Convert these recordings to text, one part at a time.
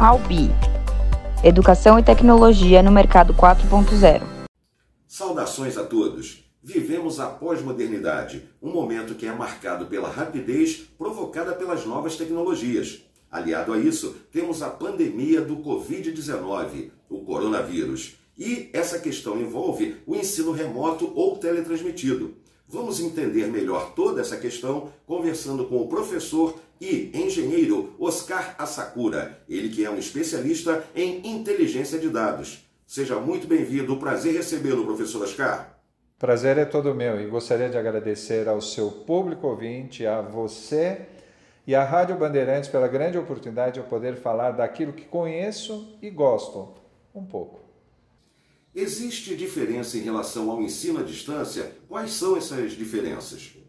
Albi Educação e Tecnologia no Mercado 4.0. Saudações a todos! Vivemos a pós-modernidade, um momento que é marcado pela rapidez provocada pelas novas tecnologias. Aliado a isso, temos a pandemia do Covid-19, o coronavírus. E essa questão envolve o ensino remoto ou teletransmitido. Vamos entender melhor toda essa questão conversando com o professor e engenheiro Oscar Asakura, ele que é um especialista em inteligência de dados. Seja muito bem-vindo, prazer recebê-lo, professor Oscar. Prazer é todo meu e gostaria de agradecer ao seu público ouvinte, a você e à Rádio Bandeirantes pela grande oportunidade de eu poder falar daquilo que conheço e gosto um pouco. Existe diferença em relação ao ensino à distância? Quais são essas diferenças?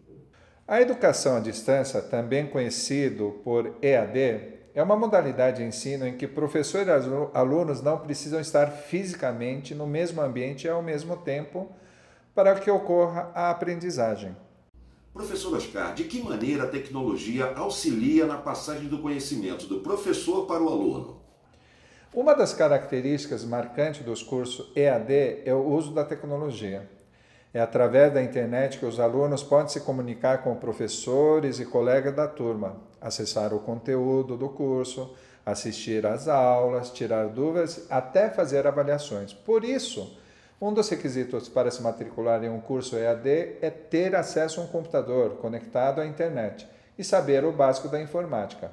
A educação à distância, também conhecido por EAD, é uma modalidade de ensino em que professor e alunos não precisam estar fisicamente no mesmo ambiente ao mesmo tempo para que ocorra a aprendizagem. Professor Oscar, de que maneira a tecnologia auxilia na passagem do conhecimento do professor para o aluno? Uma das características marcantes dos cursos EAD é o uso da tecnologia. É através da internet que os alunos podem se comunicar com professores e colegas da turma, acessar o conteúdo do curso, assistir às aulas, tirar dúvidas, até fazer avaliações. Por isso, um dos requisitos para se matricular em um curso EAD é ter acesso a um computador conectado à internet e saber o básico da informática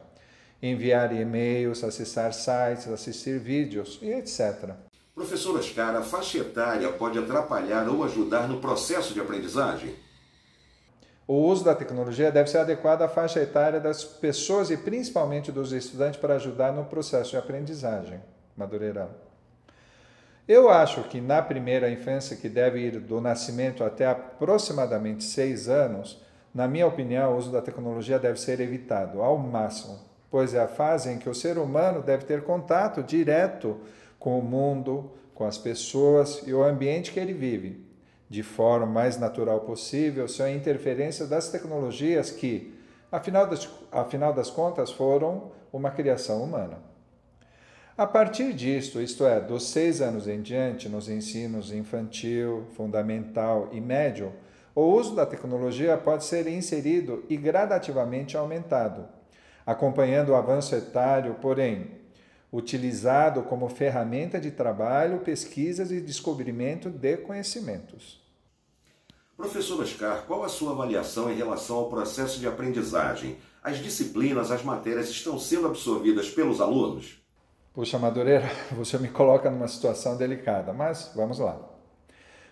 enviar e-mails, acessar sites, assistir vídeos e etc. Professor Oscar, a faixa etária pode atrapalhar ou ajudar no processo de aprendizagem? O uso da tecnologia deve ser adequado à faixa etária das pessoas e principalmente dos estudantes para ajudar no processo de aprendizagem. Madureira. Eu acho que na primeira infância, que deve ir do nascimento até aproximadamente seis anos, na minha opinião, o uso da tecnologia deve ser evitado ao máximo, pois é a fase em que o ser humano deve ter contato direto com o mundo, com as pessoas e o ambiente que ele vive, de forma mais natural possível, sem a interferência das tecnologias que, afinal das, afinal das contas, foram uma criação humana. A partir disto, isto é, dos seis anos em diante, nos ensinos infantil, fundamental e médio, o uso da tecnologia pode ser inserido e gradativamente aumentado acompanhando o avanço etário, porém, utilizado como ferramenta de trabalho, pesquisas e descobrimento de conhecimentos. Professor Oscar, qual a sua avaliação em relação ao processo de aprendizagem? As disciplinas, as matérias estão sendo absorvidas pelos alunos? Puxa, Madureira, você me coloca numa situação delicada, mas vamos lá.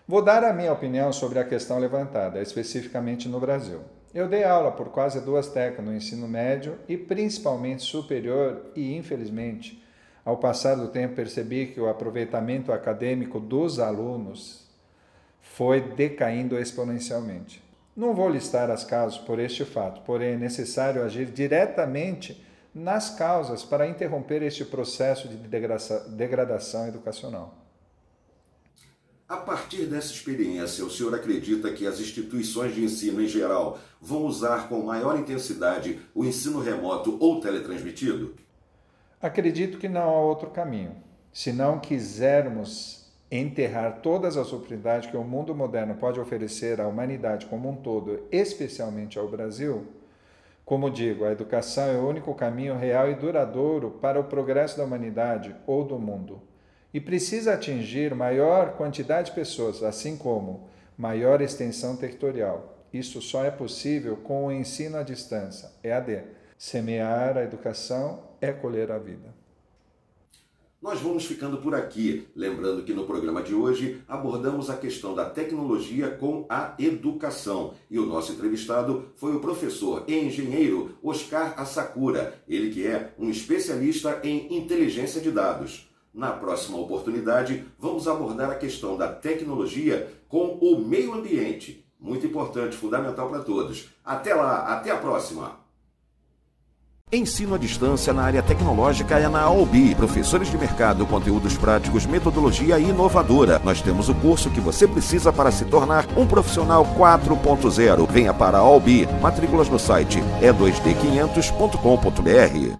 Vou dar a minha opinião sobre a questão levantada, especificamente no Brasil. Eu dei aula por quase duas décadas no ensino médio e principalmente superior e, infelizmente, ao passar do tempo percebi que o aproveitamento acadêmico dos alunos foi decaindo exponencialmente. Não vou listar as causas por este fato, porém é necessário agir diretamente nas causas para interromper este processo de degradação educacional. A partir dessa experiência, o senhor acredita que as instituições de ensino em geral vão usar com maior intensidade o ensino remoto ou teletransmitido? Acredito que não há outro caminho. Se não quisermos enterrar todas as oportunidades que o mundo moderno pode oferecer à humanidade como um todo, especialmente ao Brasil, como digo, a educação é o único caminho real e duradouro para o progresso da humanidade ou do mundo e precisa atingir maior quantidade de pessoas, assim como maior extensão territorial. Isso só é possível com o ensino à distância, EAD. Semear a educação é colher a vida. Nós vamos ficando por aqui, lembrando que no programa de hoje abordamos a questão da tecnologia com a educação. E o nosso entrevistado foi o professor e engenheiro Oscar Asakura, ele que é um especialista em inteligência de dados. Na próxima oportunidade, vamos abordar a questão da tecnologia com o meio ambiente. Muito importante, fundamental para todos. Até lá, até a próxima! Ensino à distância na área tecnológica é na AOBI. Professores de mercado, conteúdos práticos, metodologia inovadora. Nós temos o curso que você precisa para se tornar um profissional 4.0. Venha para a AOBI. Matrículas no site e2d500.com.br.